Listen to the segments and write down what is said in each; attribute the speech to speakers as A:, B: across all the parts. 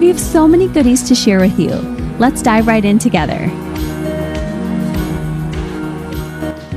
A: We have so many goodies to share with you. Let's dive right in together.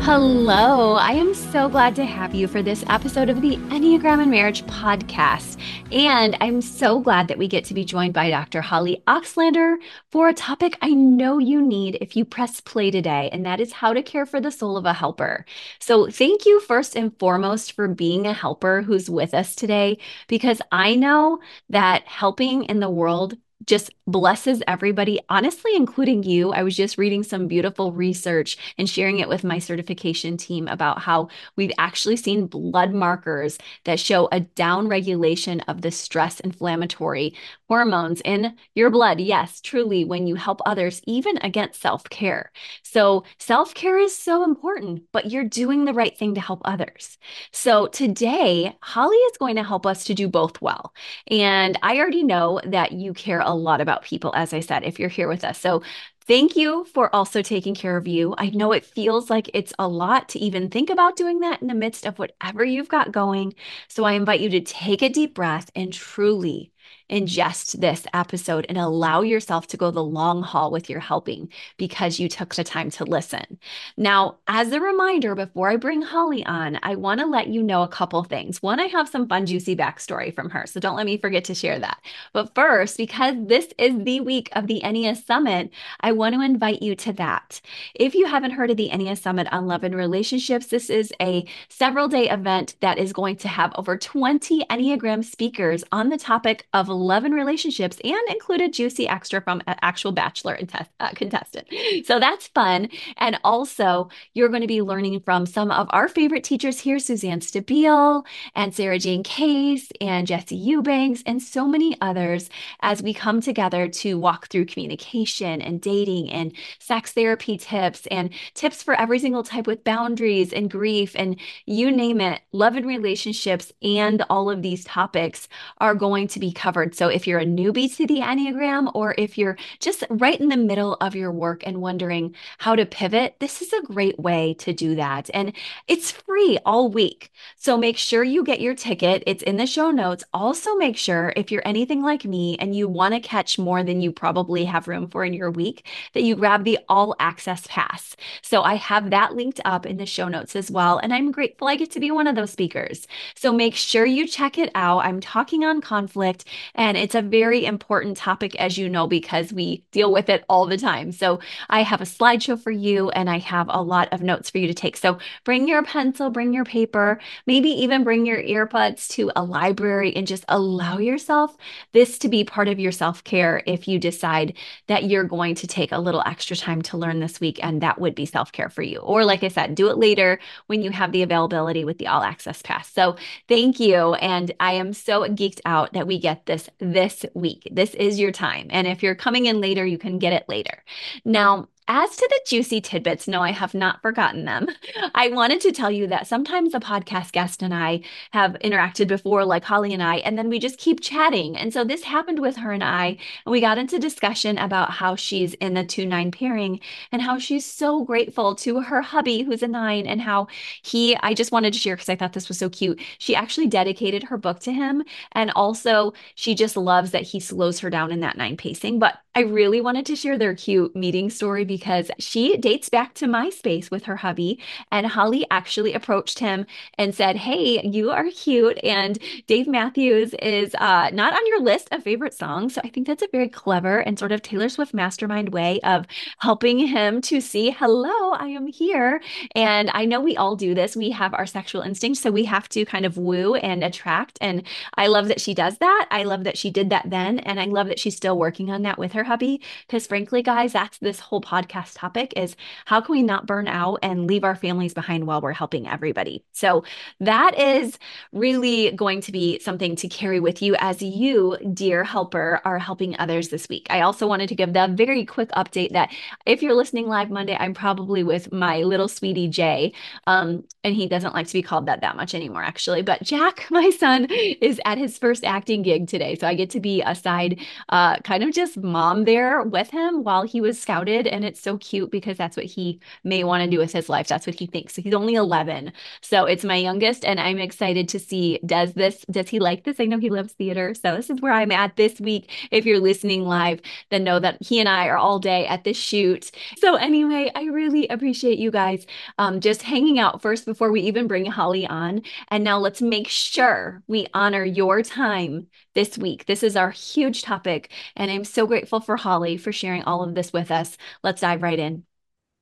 A: Hello, I am so glad to have you for this episode of the Enneagram and Marriage podcast. And I'm so glad that we get to be joined by Dr. Holly Oxhandler for a topic I know you need if you press play today, and that is how to care for the soul of a helper. So, thank you first and foremost for being a helper who's with us today, because I know that helping in the world just blesses everybody, honestly, including you. I was just reading some beautiful research and sharing it with my certification team about how we've actually seen blood markers that show a down regulation of the stress inflammatory hormones in your blood. Yes, truly, when you help others, even against self care. So, self care is so important, but you're doing the right thing to help others. So, today, Holly is going to help us to do both well. And I already know that you care a lot about people, as I said, if you're here with us. So, Thank you for also taking care of you. I know it feels like it's a lot to even think about doing that in the midst of whatever you've got going. So I invite you to take a deep breath and truly ingest this episode and allow yourself to go the long haul with your helping because you took the time to listen. Now, as a reminder, before I bring Holly on, I want to let you know a couple things. One, I have some fun, juicy backstory from her, so don't let me forget to share that. But first, because this is the week of the Ennea Summit, I want to invite you to that. If you haven't heard of the Ennea Summit on Love and Relationships, this is a several day event that is going to have over 20 Enneagram speakers on the topic of 11 relationships and include a juicy extra from an actual bachelor and uh, contestant. So that's fun. And also, you're going to be learning from some of our favorite teachers here Suzanne Stabile and Sarah Jane Case and Jesse Eubanks and so many others as we come together to walk through communication and dating and sex therapy tips and tips for every single type with boundaries and grief and you name it. Love and relationships and all of these topics are going to be covered so if you're a newbie to the Enneagram, or if you're just right in the middle of your work and wondering how to pivot, this is a great way to do that. And it's free all week. So make sure you get your ticket. It's in the show notes. Also, make sure if you're anything like me and you want to catch more than you probably have room for in your week, that you grab the all access pass. So I have that linked up in the show notes as well. And I'm grateful I get to be one of those speakers. So make sure you check it out. I'm talking on conflict and it's a very important topic, as you know, because we deal with it all the time. So I have a slideshow for you and I have a lot of notes for you to take. So bring your pencil, bring your paper, maybe even bring your earbuds to a library and just allow yourself this to be part of your self care if you decide that you're going to take a little extra time to learn this week. And that would be self care for you. Or, like I said, do it later when you have the availability with the all access pass. So thank you. And I am so geeked out that we get this this week. This is your time. And if you're coming in later, you can get it later. Now, as to the juicy tidbits, no, I have not forgotten them. I wanted to tell you that sometimes a podcast guest and I have interacted before, like Holly and I, and then we just keep chatting. And so this happened with her and I, and we got into discussion about how she's in the 2 9 pairing and how she's so grateful to her hubby, who's a nine, and how he, I just wanted to share because I thought this was so cute. She actually dedicated her book to him. And also, she just loves that he slows her down in that nine pacing. But I really wanted to share their cute meeting story because she dates back to MySpace with her hubby. And Holly actually approached him and said, Hey, you are cute. And Dave Matthews is uh, not on your list of favorite songs. So I think that's a very clever and sort of Taylor Swift mastermind way of helping him to see, Hello, I am here. And I know we all do this. We have our sexual instincts. So we have to kind of woo and attract. And I love that she does that. I love that she did that then. And I love that she's still working on that with her hubby. Because frankly, guys, that's this whole podcast podcast topic is how can we not burn out and leave our families behind while we're helping everybody? So that is really going to be something to carry with you as you, dear helper, are helping others this week. I also wanted to give the very quick update that if you're listening live Monday, I'm probably with my little sweetie Jay. Um, and he doesn't like to be called that that much anymore, actually. But Jack, my son, is at his first acting gig today. So I get to be a side, uh, kind of just mom there with him while he was scouted. And it's so cute because that's what he may want to do with his life. That's what he thinks. So he's only 11. So it's my youngest. And I'm excited to see does this, does he like this? I know he loves theater. So this is where I'm at this week. If you're listening live, then know that he and I are all day at this shoot. So anyway, I really appreciate you guys um, just hanging out first before we even bring Holly on. And now let's make sure we honor your time this week. This is our huge topic. And I'm so grateful for Holly for sharing all of this with us. Let's dive right in.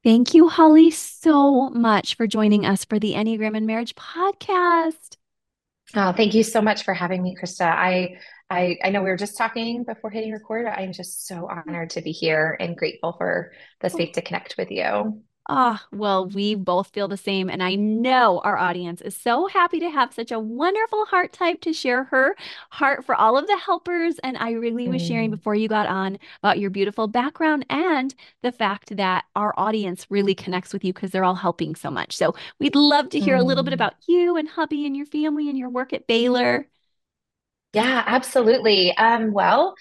A: Thank you, Holly, so much for joining us for the Enneagram and Marriage podcast.
B: Oh, thank you so much for having me, Krista. I I, I know we were just talking before hitting record. I'm just so honored to be here and grateful for the oh. space to connect with you.
A: Ah, oh, well, we both feel the same. And I know our audience is so happy to have such a wonderful heart type to share her heart for all of the helpers. And I really was sharing mm. before you got on about your beautiful background and the fact that our audience really connects with you because they're all helping so much. So we'd love to hear a little bit mm. about you and hubby and your family and your work at Baylor.
B: Yeah, absolutely. Um, well,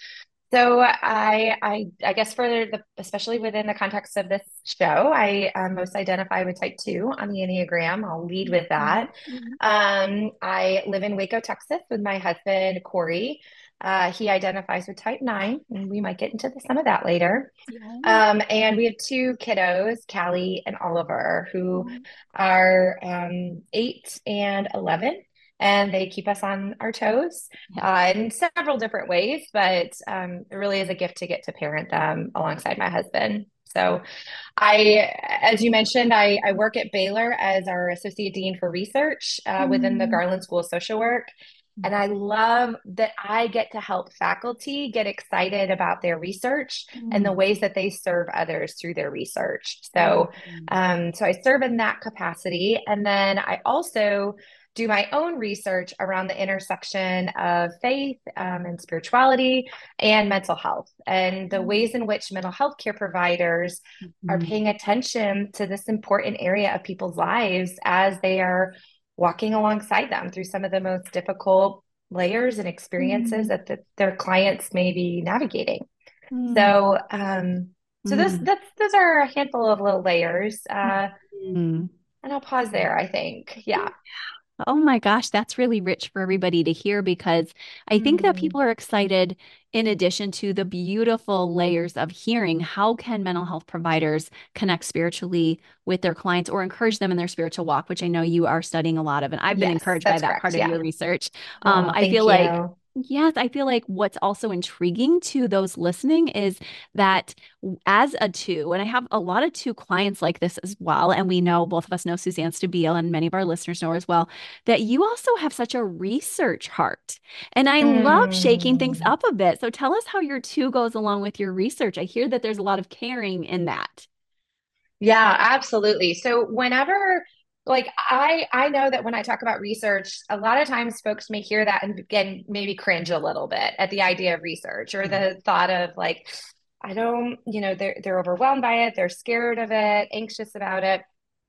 B: so I, I, I guess for the, especially within the context of this show, I um, most identify with type two on the Enneagram. I'll lead with that. Mm-hmm. Um, I live in Waco, Texas with my husband, Corey. Uh, he identifies with type nine, and we might get into the, some of that later. Yeah. Um, and we have two kiddos, Callie and Oliver, who mm-hmm. are um, eight and 11 and they keep us on our toes uh, in several different ways. But um, it really is a gift to get to parent them alongside my husband. So, I, as you mentioned, I, I work at Baylor as our associate dean for research uh, mm within the mm. Garland School of Social Work. And I love that I get to help faculty get excited about their research mm and the mm. ways that they serve others through their research. So, mm um, so I serve in that capacity, and then I also do my own research around the intersection of faith um, and spirituality and mental health and the mm-hmm. ways in which mental health care providers mm-hmm. are paying attention to this important area of people's lives as they are walking alongside them through some of the most difficult layers and experiences mm-hmm. that the, their clients may be navigating. Mm-hmm. So, um, so those mm-hmm. that's those are a handful of little layers. Uh, mm-hmm. and I'll pause there. I think, yeah.
A: Oh my gosh, that's really rich for everybody to hear because I think that mm. people are excited in addition to the beautiful layers of hearing how can mental health providers connect spiritually with their clients or encourage them in their spiritual walk, which I know you are studying a lot of and I've been yes, encouraged by that correct, part yeah. of your research. Um, oh, I feel you. like Yes, I feel like what's also intriguing to those listening is that as a two, and I have a lot of two clients like this as well, and we know both of us know Suzanne Stabile, and many of our listeners know as well, that you also have such a research heart. And I mm. love shaking things mm. up a bit. So tell us how your two goes along with your research. I hear that there's a lot of caring in that.
B: Yeah, absolutely. So whenever like i i know that when i talk about research a lot of times folks may hear that and again maybe cringe a little bit at the idea of research or the mm-hmm. thought of like i don't you know they're they're overwhelmed by it they're scared of it anxious about it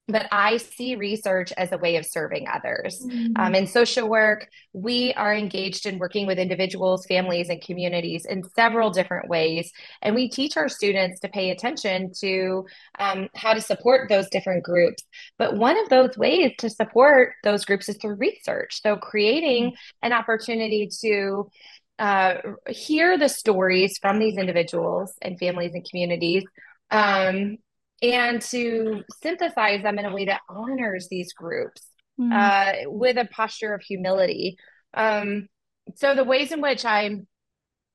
B: but I see research as a way of serving others. Mm-hmm. Um, in social work, we are engaged in working with individuals, families, and communities in several different ways. And we teach our students to pay attention to um, how to support those different groups. But one of those ways to support those groups is through research. So, creating mm-hmm. an opportunity to uh, hear the stories from these individuals and families and communities um, and to synthesize them in a way that honors these groups mm. uh, with a posture of humility. Um, so the ways in which I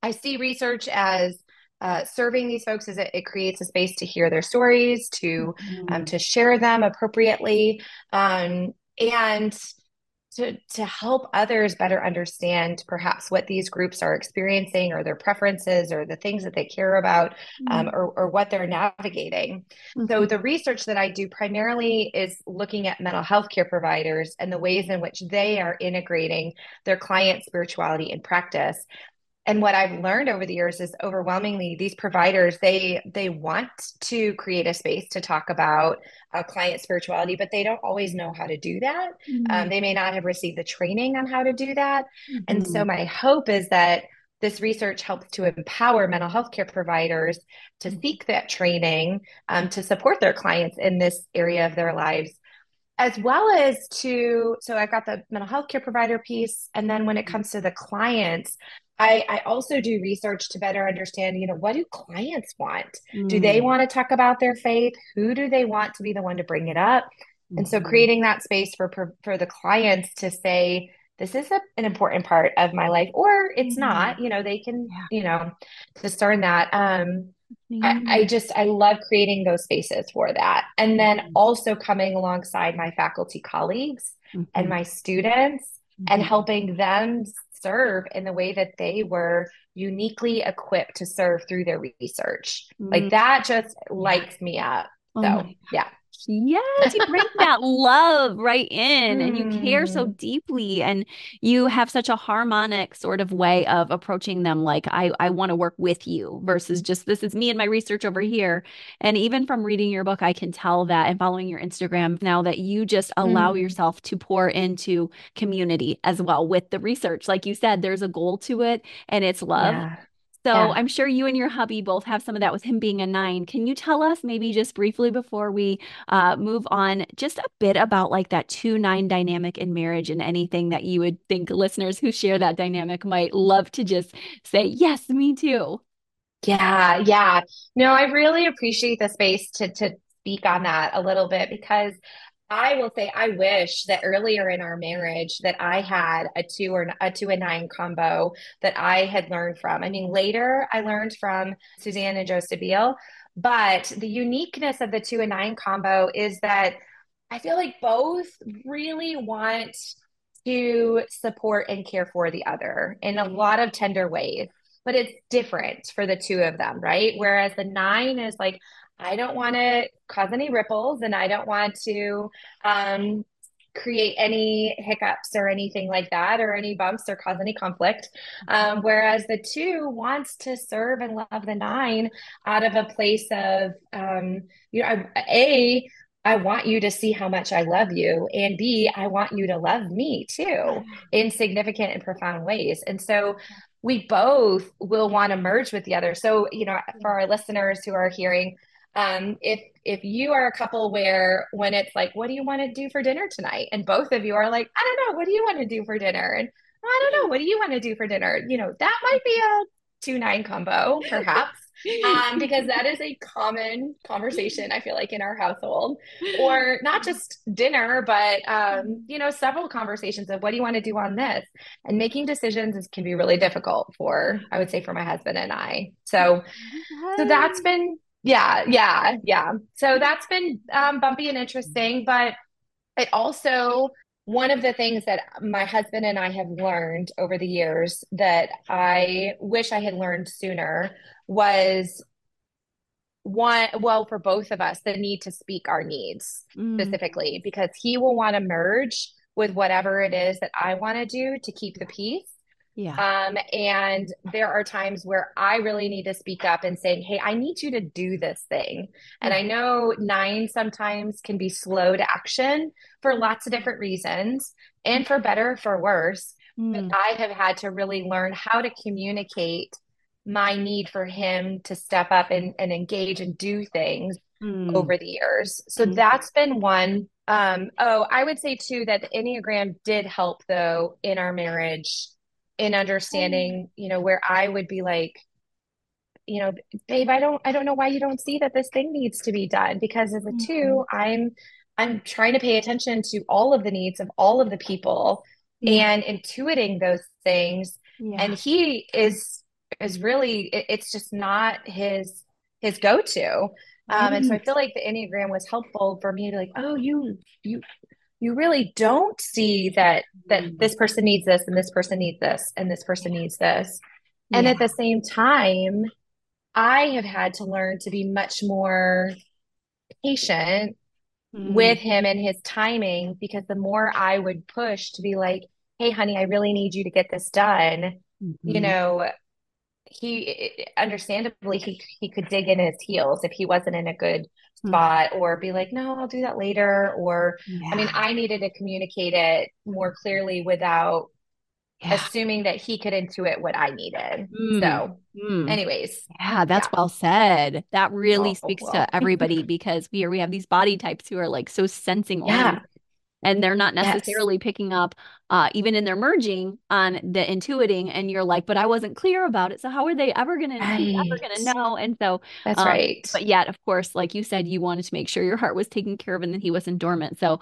B: I see research as uh, serving these folks is it, it, creates a space to hear their stories, to mm. um, to share them appropriately, um, and to to help others better understand perhaps what these groups are experiencing or their preferences or the things that they care about um, mm-hmm. or, or what they're navigating mm-hmm. so the research that i do primarily is looking at mental health care providers and the ways in which they are integrating their client spirituality in practice and what i've learned over the years is overwhelmingly these providers they they want to create a space to talk about a client spirituality but they don't always know how to do that mm-hmm. um, they may not have received the training on how to do that mm-hmm. and so my hope is that this research helps to empower mental health care providers to mm-hmm. seek that training um, to support their clients in this area of their lives as well as to so i've got the mental health care provider piece and then when it mm-hmm. comes to the clients I, I also do research to better understand, you know, what do clients want? Mm. Do they mm. want to talk about their faith? Who do they want to be the one to bring it up? Mm-hmm. And so mm-hmm. creating that space for for the clients to say, this is a, an important part of my life, or it's mm-hmm. not, you know, they can, yeah. you know, discern that. Um, mm-hmm. I, I, just I love creating those spaces for that. And then mm-hmm. also coming alongside my faculty colleagues and mm-hmm. my students and helping them serve in the way that they were uniquely equipped to serve through their research. Mm-hmm. Like that just lights me up. Oh so, yeah.
A: Yes, you bring that love right in mm. and you care so mm. deeply and you have such a harmonic sort of way of approaching them like I I want to work with you versus just this is me and my research over here. And even from reading your book I can tell that and following your Instagram now that you just allow mm. yourself to pour into community as well with the research. Like you said there's a goal to it and it's love. Yeah. So yeah. I'm sure you and your hubby both have some of that with him being a nine. Can you tell us maybe just briefly before we uh, move on, just a bit about like that two nine dynamic in marriage and anything that you would think listeners who share that dynamic might love to just say, yes, me too.
B: Yeah, yeah. No, I really appreciate the space to to speak on that a little bit because I will say I wish that earlier in our marriage that I had a two or a two and nine combo that I had learned from. I mean, later I learned from Suzanne and Joe Stabile, but the uniqueness of the two and nine combo is that I feel like both really want to support and care for the other in a lot of tender ways but it's different for the two of them, right? Whereas the nine is like, I don't want to cause any ripples and I don't want to um, create any hiccups or anything like that or any bumps or cause any conflict. Um, whereas the two wants to serve and love the nine out of a place of, um, you know, A, I want you to see how much I love you. And B, I want you to love me too in significant and profound ways. And so we both will want to merge with the other. So, you know, for our listeners who are hearing, um, if if you are a couple where when it's like what do you want to do for dinner tonight? and both of you are like i don't know what do you want to do for dinner? and i don't know what do you want to do for dinner? You know that might be a two nine combo perhaps um, because that is a common conversation i feel like in our household. Or not just dinner but um, you know several conversations of what do you want to do on this? And making decisions is, can be really difficult for i would say for my husband and i. So so that's been yeah, yeah, yeah. So that's been um, bumpy and interesting, but it also one of the things that my husband and I have learned over the years that I wish I had learned sooner was one well for both of us the need to speak our needs mm. specifically because he will want to merge with whatever it is that I want to do to keep the peace
A: yeah.
B: Um, and there are times where I really need to speak up and say, Hey, I need you to do this thing. And I know nine sometimes can be slow to action for lots of different reasons and for better, for worse. Mm. But I have had to really learn how to communicate my need for him to step up and, and engage and do things mm. over the years. So mm. that's been one. Um, oh, I would say too that the Enneagram did help though in our marriage in understanding, you know, where I would be like, you know, babe, I don't I don't know why you don't see that this thing needs to be done because as a mm-hmm. two, I'm I'm trying to pay attention to all of the needs of all of the people yeah. and intuiting those things. Yeah. And he is is really it, it's just not his his go-to. Um, and so I feel like the Enneagram was helpful for me to like, oh, you you you really don't see that that mm. this person needs this and this person needs this and this person needs this. And at the same time, I have had to learn to be much more patient mm. with him and his timing because the more I would push to be like, hey, honey, I really need you to get this done, mm-hmm. you know, he understandably he he could dig in his heels if he wasn't in a good hmm. spot or be like no i'll do that later or yeah. i mean i needed to communicate it more clearly without yeah. assuming that he could intuit what I needed. Mm. So, mm. anyways,
A: yeah, that's yeah. well said. That really oh, speaks well. to everybody because we are we have these body types who are like so sensing yeah. And they're not necessarily yes. picking up uh, even in their merging on the intuiting and you're like but i wasn't clear about it so how are they ever gonna right. ever gonna know and so
B: that's um, right
A: but yet of course like you said you wanted to make sure your heart was taken care of and that he wasn't dormant so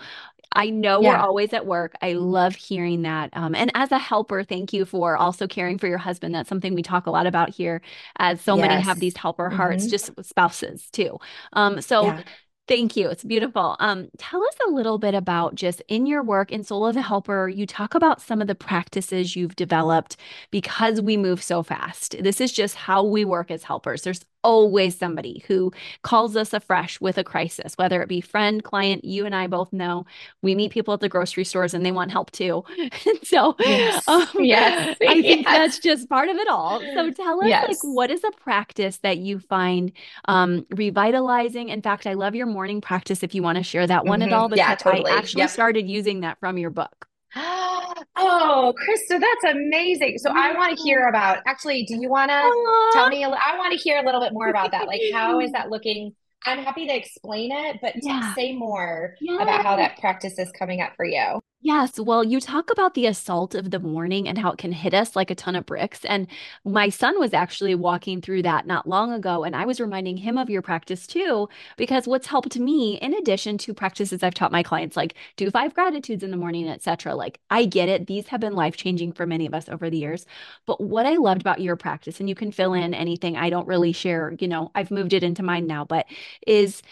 A: I know yeah. we're always at work. I love hearing that. Um, and as a helper, thank you for also caring for your husband. That's something we talk a lot about here, as so yes. many have these helper hearts, mm-hmm. just spouses too. Um, so yeah. Thank you. It's beautiful. Um, tell us a little bit about just in your work in Soul of a Helper, you talk about some of the practices you've developed because we move so fast. This is just how we work as helpers. There's always somebody who calls us afresh with a crisis, whether it be friend, client, you and I both know we meet people at the grocery stores and they want help too. so yes, um, yes. I think yes. that's just part of it all. So tell us yes. like what is a practice that you find um, revitalizing? In fact, I love your morning practice if you want to share that one mm-hmm. at all, because yeah, totally. I actually yep. started using that from your book.
B: Oh, Krista, that's amazing. So I want to hear about actually, do you want to tell me? I want to hear a little bit more about that. Like, how is that looking? I'm happy to explain it, but yeah. say more yeah. about how that practice is coming up for you.
A: Yes. Well, you talk about the assault of the morning and how it can hit us like a ton of bricks. And my son was actually walking through that not long ago. And I was reminding him of your practice too, because what's helped me, in addition to practices I've taught my clients, like do five gratitudes in the morning, etc. Like I get it. These have been life changing for many of us over the years. But what I loved about your practice, and you can fill in anything I don't really share, you know, I've moved it into mine now, but is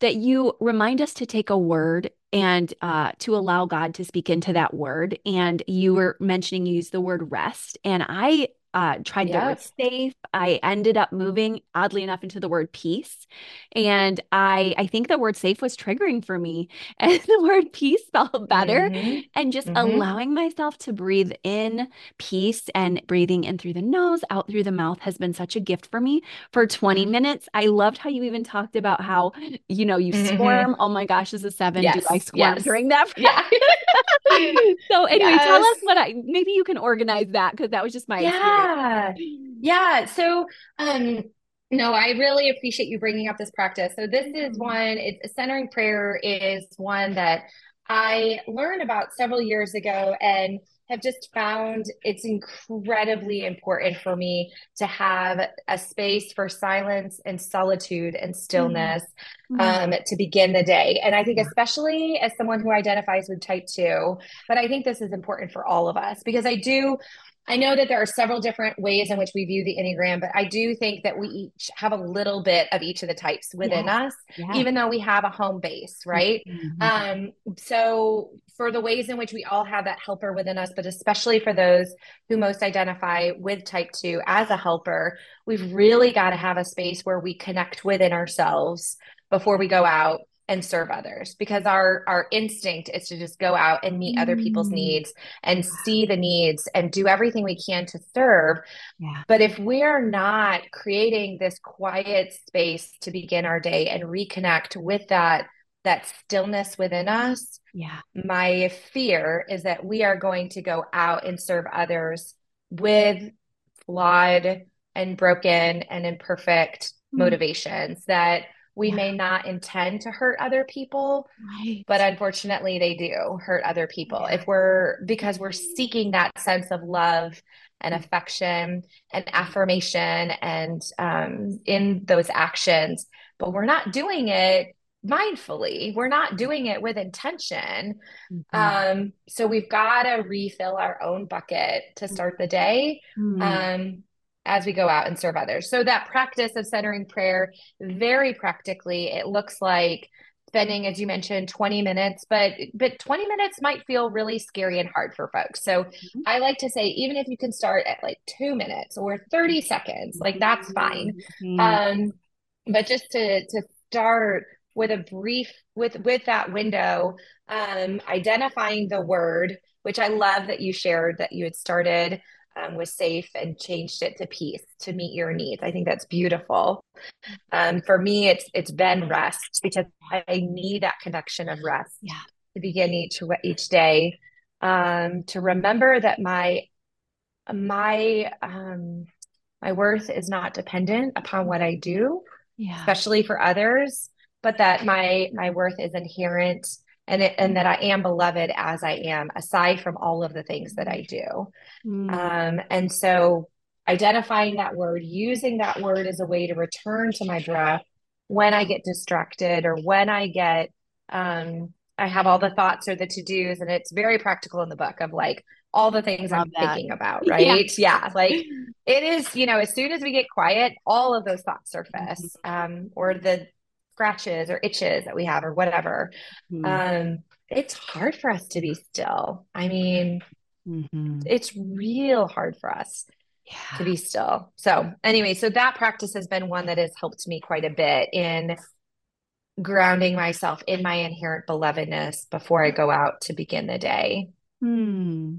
A: that you remind us to take a word and uh, to allow God to speak into that word. And you were mentioning you use the word rest. And I uh, tried the word safe. I ended up moving, oddly enough, into the word peace. And I, I think the word safe was triggering for me, and the word peace felt better. Mm-hmm. And just mm-hmm. allowing myself to breathe in peace and breathing in through the nose, out through the mouth has been such a gift for me for 20 mm-hmm. minutes. I loved how you even talked about how, you know, you mm-hmm. squirm. Oh my gosh, is a seven, yes. do I squirm yes. during that? Yeah. so anyway, yes. tell us what I maybe you can organize that because that was just my
B: yeah. Experience. Yeah. Yeah. So, um, no, I really appreciate you bringing up this practice. So this is mm-hmm. one, it's centering prayer is one that I learned about several years ago and have just found it's incredibly important for me to have a space for silence and solitude and stillness mm-hmm. um, to begin the day. And I think, especially as someone who identifies with type two, but I think this is important for all of us because I do I know that there are several different ways in which we view the Enneagram, but I do think that we each have a little bit of each of the types within yeah. us, yeah. even though we have a home base, right? Mm-hmm. Um, so, for the ways in which we all have that helper within us, but especially for those who most identify with type two as a helper, we've really got to have a space where we connect within ourselves before we go out and serve others because our our instinct is to just go out and meet other people's mm. needs and see the needs and do everything we can to serve yeah. but if we're not creating this quiet space to begin our day and reconnect with that that stillness within us
A: yeah
B: my fear is that we are going to go out and serve others with flawed and broken and imperfect mm. motivations that we yeah. may not intend to hurt other people right. but unfortunately they do hurt other people yeah. if we're because we're seeking that sense of love and mm. affection and affirmation and um, in those actions but we're not doing it mindfully we're not doing it with intention mm-hmm. um, so we've got to refill our own bucket to start the day mm-hmm. um, as we go out and serve others. So that practice of centering prayer, very practically, it looks like spending, as you mentioned, 20 minutes, but but 20 minutes might feel really scary and hard for folks. So mm-hmm. I like to say, even if you can start at like two minutes or 30 seconds, like that's fine. Mm-hmm. Um, but just to to start with a brief with with that window, um, identifying the word, which I love that you shared that you had started um, was safe and changed it to peace to meet your needs. I think that's beautiful. Um, for me, it's it's been rest because I need that connection of rest
A: yeah.
B: to begin each each day. Um, to remember that my my um, my worth is not dependent upon what I do,
A: yeah.
B: especially for others, but that my my worth is inherent and it, and that I am beloved as I am, aside from all of the things that I do. Mm. Um, and so, identifying that word, using that word as a way to return to my breath when I get distracted or when I get, um, I have all the thoughts or the to dos, and it's very practical in the book of like all the things Love I'm that. thinking about, right? Yeah. yeah. Like it is, you know, as soon as we get quiet, all of those thoughts surface, mm-hmm. um, or the scratches or itches that we have or whatever. Mm-hmm. Um, it's hard for us to be still. I mean, mm-hmm. it's real hard for us yeah. to be still. So, anyway, so that practice has been one that has helped me quite a bit in grounding myself in my inherent belovedness before I go out to begin the day.
A: Hmm.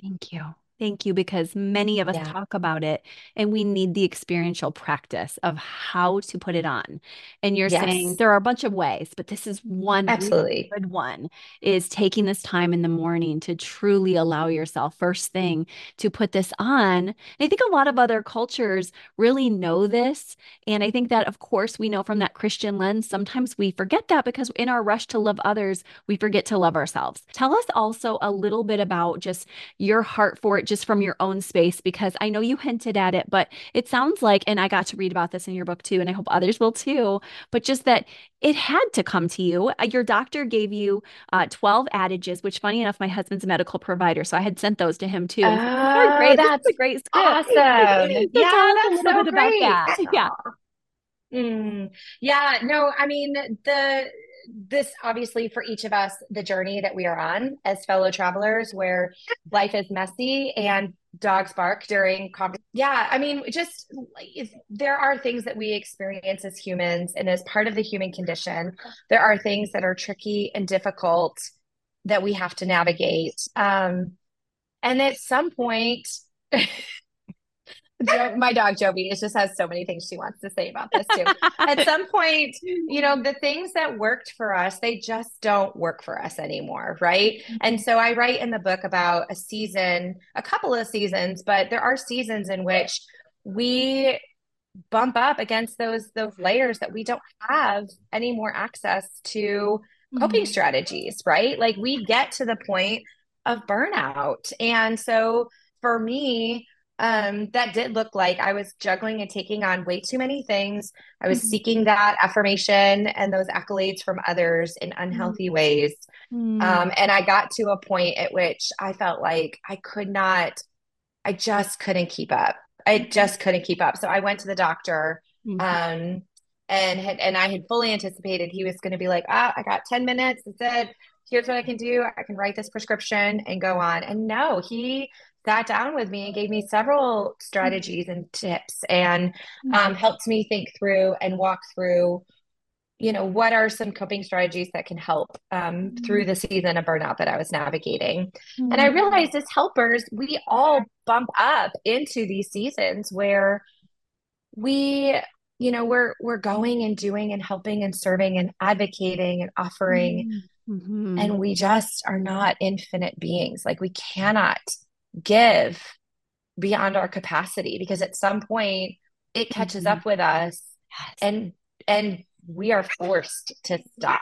A: Thank you. Thank you, because many of us yeah. talk about it and we need the experiential practice of how to put it on. And you're yes. saying there are a bunch of ways, but this is one
B: absolutely
A: good one is taking this time in the morning to truly allow yourself first thing to put this on. And I think a lot of other cultures really know this. And I think that, of course, we know from that Christian lens, sometimes we forget that because in our rush to love others, we forget to love ourselves. Tell us also a little bit about just your heart for it just from your own space because I know you hinted at it, but it sounds like, and I got to read about this in your book too, and I hope others will too, but just that it had to come to you. Uh, your doctor gave you uh, 12 adages, which funny enough, my husband's a medical provider. So I had sent those to him too.
B: Oh, great. That's a great script. Awesome. so yeah, that's so great. That.
A: Yeah.
B: Mm, yeah, no, I mean, the this obviously for each of us the journey that we are on as fellow travelers where life is messy and dogs bark during conversation. Yeah, I mean, just there are things that we experience as humans and as part of the human condition. There are things that are tricky and difficult that we have to navigate. Um, and at some point, my dog Joby just has so many things she wants to say about this too. At some point, you know, the things that worked for us, they just don't work for us anymore, right? Mm-hmm. And so I write in the book about a season, a couple of seasons, but there are seasons in which we bump up against those those layers that we don't have any more access to coping mm-hmm. strategies, right? Like we get to the point of burnout. And so for me, um, that did look like I was juggling and taking on way too many things. I was mm-hmm. seeking that affirmation and those accolades from others in unhealthy mm-hmm. ways. Mm-hmm. Um, and I got to a point at which I felt like I could not, I just couldn't keep up. I mm-hmm. just couldn't keep up. So I went to the doctor. Mm-hmm. Um, and had, and I had fully anticipated he was going to be like, ah, I got 10 minutes. That's it. Here's what I can do. I can write this prescription and go on. And no, he sat down with me and gave me several strategies and tips and mm-hmm. um, helped me think through and walk through you know what are some coping strategies that can help um, through mm-hmm. the season of burnout that i was navigating mm-hmm. and i mm-hmm. realized as helpers we all bump up into these seasons where we you know we're we're going and doing and helping and serving and advocating and offering mm-hmm. and we just are not infinite beings like we cannot give beyond our capacity because at some point it catches mm-hmm. up with us yes. and and we are forced to stop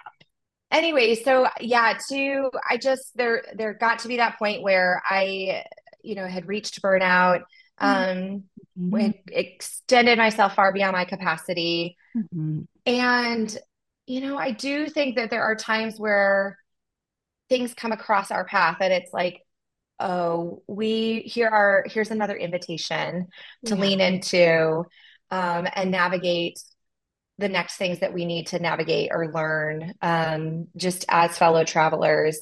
B: anyway so yeah to i just there there got to be that point where i you know had reached burnout um mm-hmm. extended myself far beyond my capacity mm-hmm. and you know i do think that there are times where things come across our path and it's like oh, we here are here's another invitation to yeah. lean into um, and navigate the next things that we need to navigate or learn um, just as fellow travelers.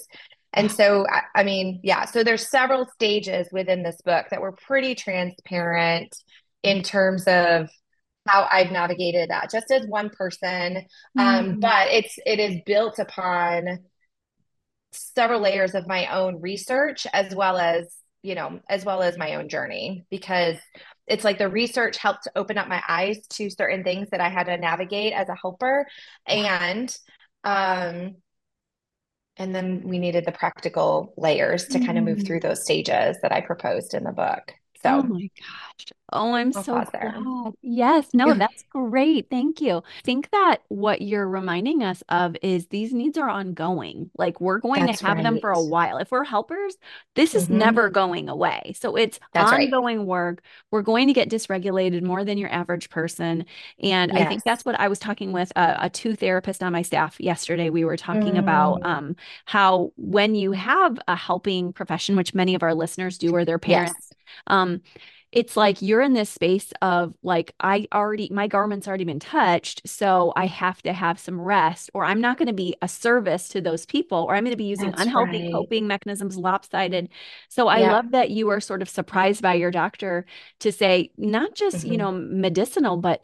B: And so, I, I mean, yeah, so there's several stages within this book that were pretty transparent in terms of how I've navigated that just as one person. Um,
A: Mm.
B: but it's it is built upon several layers of my own research as well as, you know, as well as my own journey because it's like the research helped to open up my eyes to certain things that I had to navigate as a helper and um and then we needed the practical layers to kind of move
A: Mm.
B: through those stages that I proposed in the book.
A: Oh my gosh. Oh, I'm
B: I'll
A: so glad. Yes, no, that's great. Thank you. I think that what you're reminding us of is these needs are ongoing. Like we're going to
B: that's
A: have them for a while. If we're helpers, this is
B: hmm
A: never going away. So it's
B: That's right.
A: ongoing work. We're going to get dysregulated more than your average person. And I think that's what I was talking with a, a two therapist on my staff yesterday. We were talking about
B: Mm,
A: um, how when you have a helping profession, which many of our listeners do, or their parents,
B: yes.
A: Um, it's like you're in this space of like I already my garment's already been touched, so I have to have some rest, or I'm not going to be a service to those people, or I'm going to be using
B: That's
A: unhealthy
B: right.
A: coping mechanisms, lopsided. So I
B: Yep.
A: love that you were sort of surprised by your doctor to say not just, you
B: hmm
A: know, medicinal, but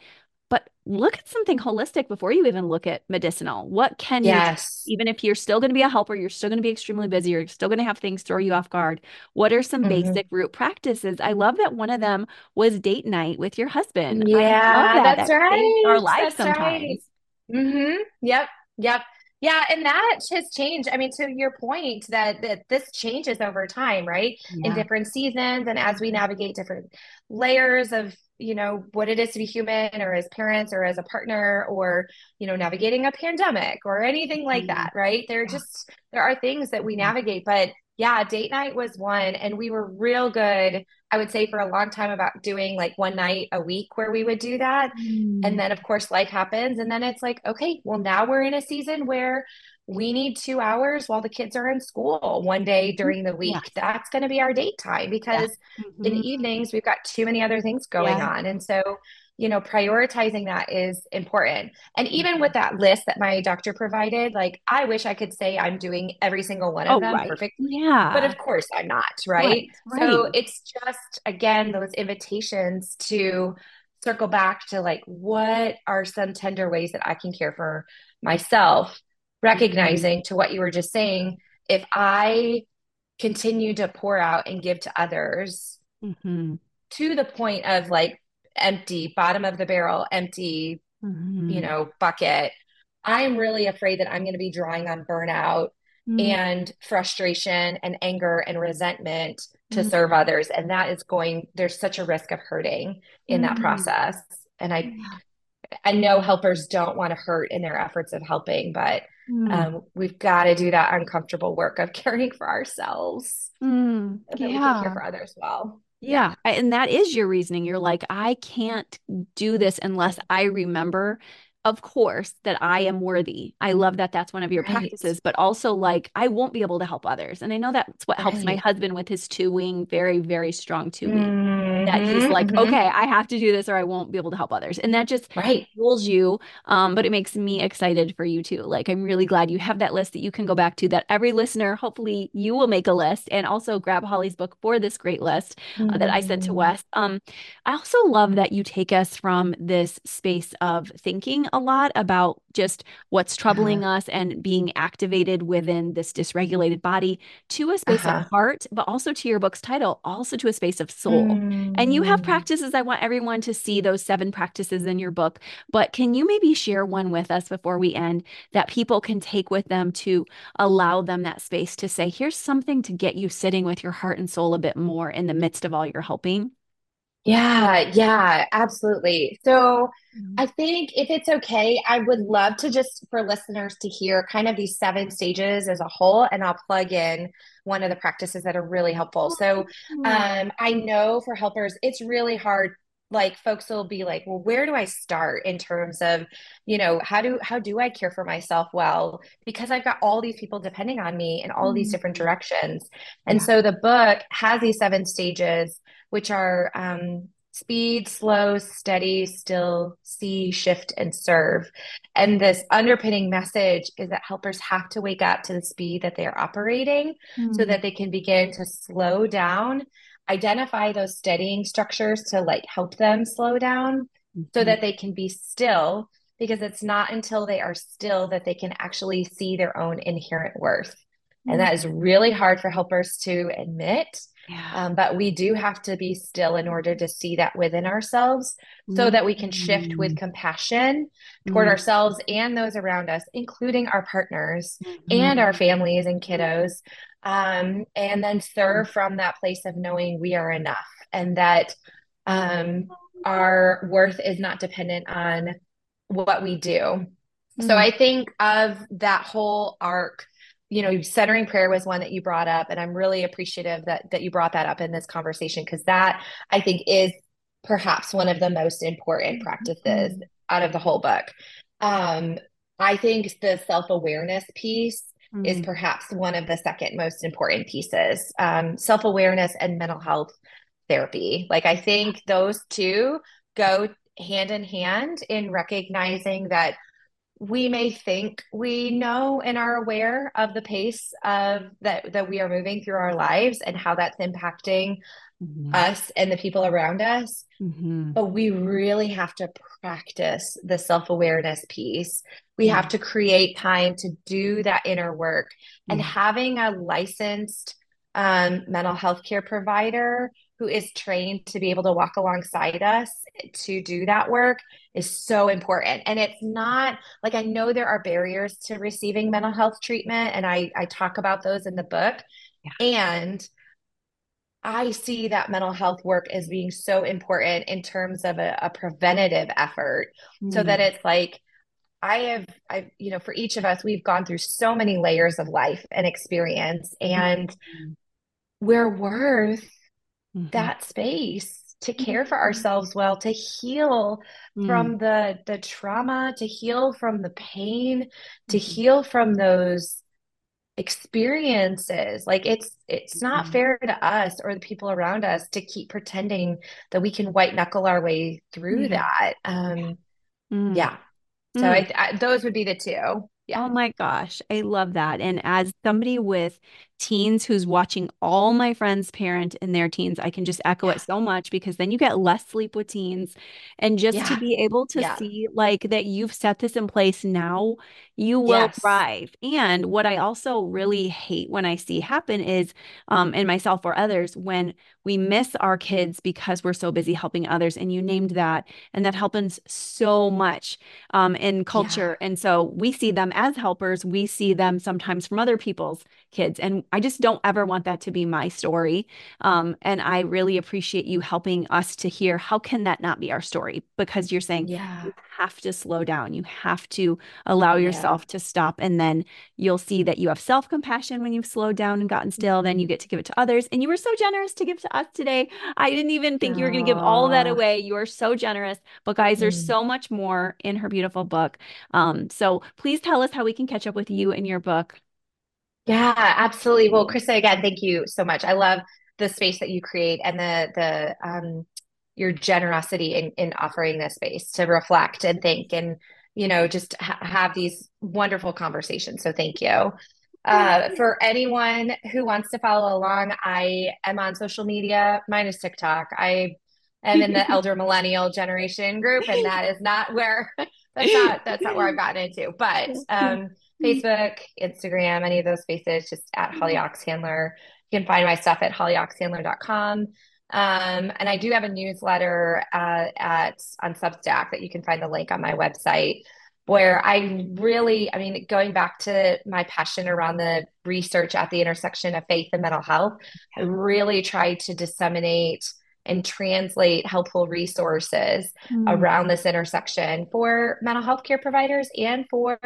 A: look at something holistic before you even look at medicinal. What can you
B: Yes.
A: even if you're still going to be a helper, you're still going to be extremely busy, you're still going to have things throw you off guard. What are some
B: hmm
A: basic root practices? I love that one of them was date night with your husband.
B: Yeah,
A: that.
B: that's
A: That saves our
B: right.
A: lives
B: That's right.
A: sometimes.
B: hmm Yep. Yep. Yeah, and that has changed. I mean, to your point that that this changes over time, right? In different seasons and as we navigate different layers of, you know, what it is to be human or as parents or as a partner or, you know, navigating a pandemic or anything like
A: Mhm.
B: that, right? There are just there are things that we navigate, but yeah, date night was one and we were real good, I would say for a long time about doing like one night a week where we would do that. And
A: Mm.
B: then, of course, life happens. And then it's like, okay, well, now we're in a season where we need two hours while the kids are in school one day during the week. That's going to be our date time
A: Yeah.
B: because in the evenings, we've got too many other things going
A: Yeah.
B: on. And so, you know, prioritizing that is important. And even with
A: Mhm.
B: that list that my doctor provided, like, I wish I could say I'm doing every single one of
A: Oh,
B: them
A: right.
B: perfectly, but of course I'm not, right?
A: Right.
B: So it's just, again, those invitations to circle back to like what are some tender ways that I can care for myself,
A: Mhm.
B: recognizing to what you were just saying, if I continue to pour out and give to others
A: Mhm.
B: to the point of like empty, bottom of the barrel, empty, you
A: Mhm.
B: know, bucket, I'm really afraid that I'm going to be drawing on burnout
A: Mhm.
B: and frustration and anger and resentment to serve
A: Mhm.
B: others. And that is going, there's such a risk of hurting in that
A: Mhm.
B: process. And I,
A: Yeah.
B: I know helpers don't want to hurt in their efforts of helping, but
A: Mm.
B: um, we've got to do that uncomfortable work of caring for ourselves
A: Mm.
B: so that we can care for others well. Yeah.
A: And that is your reasoning. You're like, I can't do this unless I remember, of course, that I am worthy. I love that that's one of your
B: Right.
A: practices, but also like I won't be able to help others. And I know that's what helps my husband with his two wing, very, very strong two wing. That he's
B: hmm
A: like,
B: hmm
A: okay, I have to do this or I won't be able to help others. And that just
B: Right.
A: fuels you. Um, but it makes me excited for you too. Like, I'm really glad you have that list that you can go back to, that every listener, hopefully, you will make a list and also grab Holly's book for this great list uh, that I sent to
B: Mm.
A: Wes. Um, I also love that you take us from this space of thinking a lot about just what's troubling
B: Uh-huh.
A: us and being activated within this dysregulated body to a space of
B: Uh-huh.
A: heart, but also to your book's title, also to a space of soul. And you have
B: Mm.
A: practices. I want everyone to see those seven practices in your book. But can you maybe share one with us before we end that people can take with them to allow them that space to say, here's something to get you sitting with your heart and soul a bit more in the midst of all your helping?
B: Yeah, yeah, absolutely. So
A: Mhm.
B: I think if it's okay, I would love to just for listeners to hear kind of these seven stages as a whole, and I'll plug in one of the practices that are really helpful. So
A: Oh,
B: um, I know for helpers, it's really hard. Like folks will be like, well, where do I start in terms of, you know, how do how do I care for myself well? Because I've got all these people depending on me in all these different directions. And
A: Yeah.
B: so the book has these seven stages which are um, speed, slow, steady, still, see, shift, and serve. And this underpinning message is that helpers have to wake up to the speed that they are operating mm. so that they can begin to slow down, identify those steadying structures to like help them slow down mm-hmm. so that they can be still because it's not until they are still that they can actually see their own inherent worth. Mm-hmm. And that is really hard for helpers to admit yeah. Um, but we do have to be still in order to see that within ourselves so mm-hmm. that we can shift with mm. compassion toward mm-hmm. ourselves and those around us, including our partners mm-hmm. and our families and kiddos. Um, and then serve from that place of knowing we are enough and that um, our worth is not dependent on what we do. So mm. I think of that whole arc you know centering prayer was one that you brought up and i'm really appreciative that that you brought that up in this conversation because that i think is perhaps one of the most important practices mm-hmm. out of the whole book um i think the self-awareness piece mm-hmm. is perhaps one of the second most important pieces um self-awareness and mental health therapy like i think those two go hand in hand in recognizing that we may think we know and are aware of the pace of that that we are moving through our lives and how that's impacting mm-hmm. us and the people around us mm-hmm. but we really have to practice the self-awareness piece we have to create time to do that inner work mm-hmm. and having a licensed um, mental health care provider who is trained to be able to walk alongside us to do that work is so important. And it's not like I know there are barriers to receiving mental health treatment, and I, I talk about those in the book. Yeah. And I see that mental health work as being so important in terms of a, a preventative effort mm. so that mm. it's like, I have, I, you know, for each of us, we've gone through so many layers of life and experience, and mm. we're worth mm-hmm. that space to care for mm-hmm. ourselves well to heal mm. from the the trauma to heal from the pain to mm-hmm. heal from those experiences like it's it's not mm. fair to us or the people around us to keep pretending that we can white knuckle our way through that um mm. yeah so I, I, those would be the two
A: yeah. Oh my gosh, I love that. And as somebody with teens who's watching all my friends parent in their teens, I can just echo yeah. it so much because then you get less sleep with teens. And just yeah. to be able to yeah. see like that you've set this in place now, you will yes. thrive. And what I also really hate when I see happen is, um, and myself or others, when we miss our kids because we're so busy helping others. And you named that, and that happens so much um, in culture. And so we see them as helpers, we see them sometimes from other people's kids. And I just don't ever want that to be my story. Um, and I really appreciate you helping us to hear how can that not be our story? Because you're saying yeah. you have to slow down, you have to allow yourself yeah. to stop. And then you'll see that you have self compassion when you've slowed down and gotten still. Then you mm-hmm. get to give it to others. And you were so generous to give to us today. I didn't even think Aww. you were going to give all that away. You are so generous. But guys, there's mm. so much more in her beautiful book. Um, so please tell us how we can catch up with you and your book.
B: Yeah, absolutely. Well, Krista, again, thank you so much. I love the space that you create and the the um your generosity in in offering this space to reflect and think and you know just ha- have these wonderful conversations. So thank you. Uh, for anyone who wants to follow along, I am on social media minus TikTok. I am in the elder millennial generation group, and that is not where that's not that's not where I've gotten into. But um, Facebook, Instagram, any of those spaces, just at Holly Oxhandler. You can find my stuff at hollyoxhandler.com. Um, and I do have a newsletter uh, at on Substack that you can find the link on my website where I really, I mean, going back to my passion around the research at the intersection of faith and mental health, I really tried to disseminate and translate helpful resources mm. around this intersection for mental health care providers and for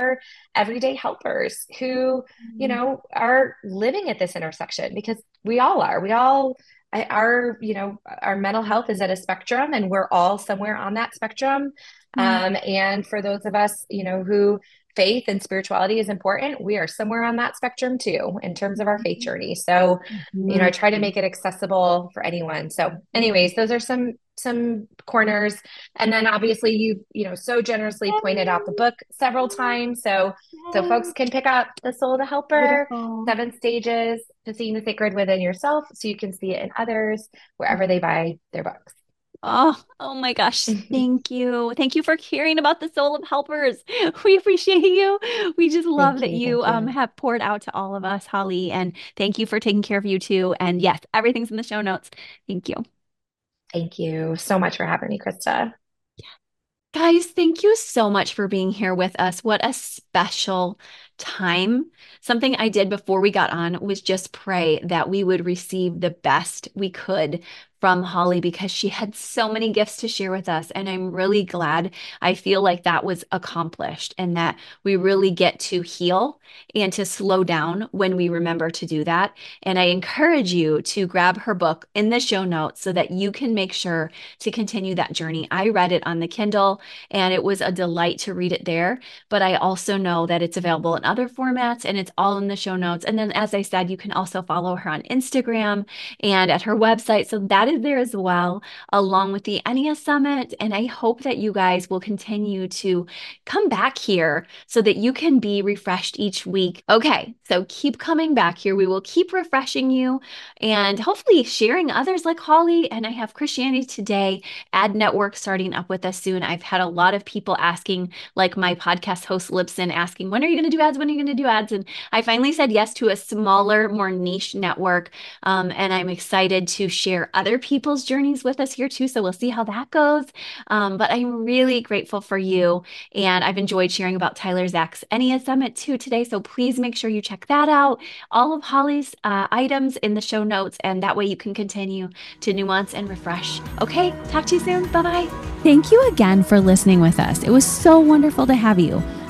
B: everyday helpers who, mm. you know, are living at this intersection because we all are. We all our you know our mental health is at a spectrum and we're all somewhere on that spectrum mm. um, and for those of us you know who faith and spirituality is important, we are somewhere on that spectrum too in terms of our faith journey. So, mm-hmm. you know, I try to make it accessible for anyone. So, anyways, those are some some corners and then obviously you you know so generously pointed out the book several times so so folks can pick up the soul of the helper Beautiful. seven stages to seeing the sacred within yourself so you can see it in others wherever they buy their books
A: Oh, oh my gosh. Thank you. Thank you for caring about the soul of helpers. We appreciate you. We just love that you, you um have poured out to all of us, Holly, and thank you for taking care of you too. And yes, everything's in the show notes. Thank you.
B: Thank you so much for having me, Krista.
A: Guys, thank you so much for being here with us. What a special time. Something I did before we got on was just pray that we would receive the best we could from Holly because she had so many gifts to share with us. And I'm really glad I feel like that was accomplished and that we really get to heal and to slow down when we remember to do that. And I encourage you to grab her book in the show notes so that you can make sure to continue that journey. I read it on the Kindle and it was a delight to read it there. But I also know that it's available in other formats and it's all in the show notes. And then, as I said, you can also follow her on Instagram and at her website. So that is there as well, along with the Ennea Summit. And I hope that you guys will continue to come back here so that you can be refreshed each week. Okay, so keep coming back here. We will keep refreshing you and hopefully sharing others like Holly. And I have Christianity Today ad network starting up with us soon. I've had a lot of people asking, like my podcast host Libsyn, asking, when are you going to do ads? When are you going to do ads? And I finally said yes to a smaller, more niche network. Um, and I'm excited to share other people's journeys with us here too. So we'll see how that goes. Um, but I'm really grateful for you. And I've enjoyed sharing about Tyler Zach's Ennea Summit too today. So please make sure you check that out. All of Holly's uh, items in the show notes. And that way you can continue to nuance and refresh. Okay, talk to you soon. Bye bye. Thank you again for listening with us. It was so wonderful to have you.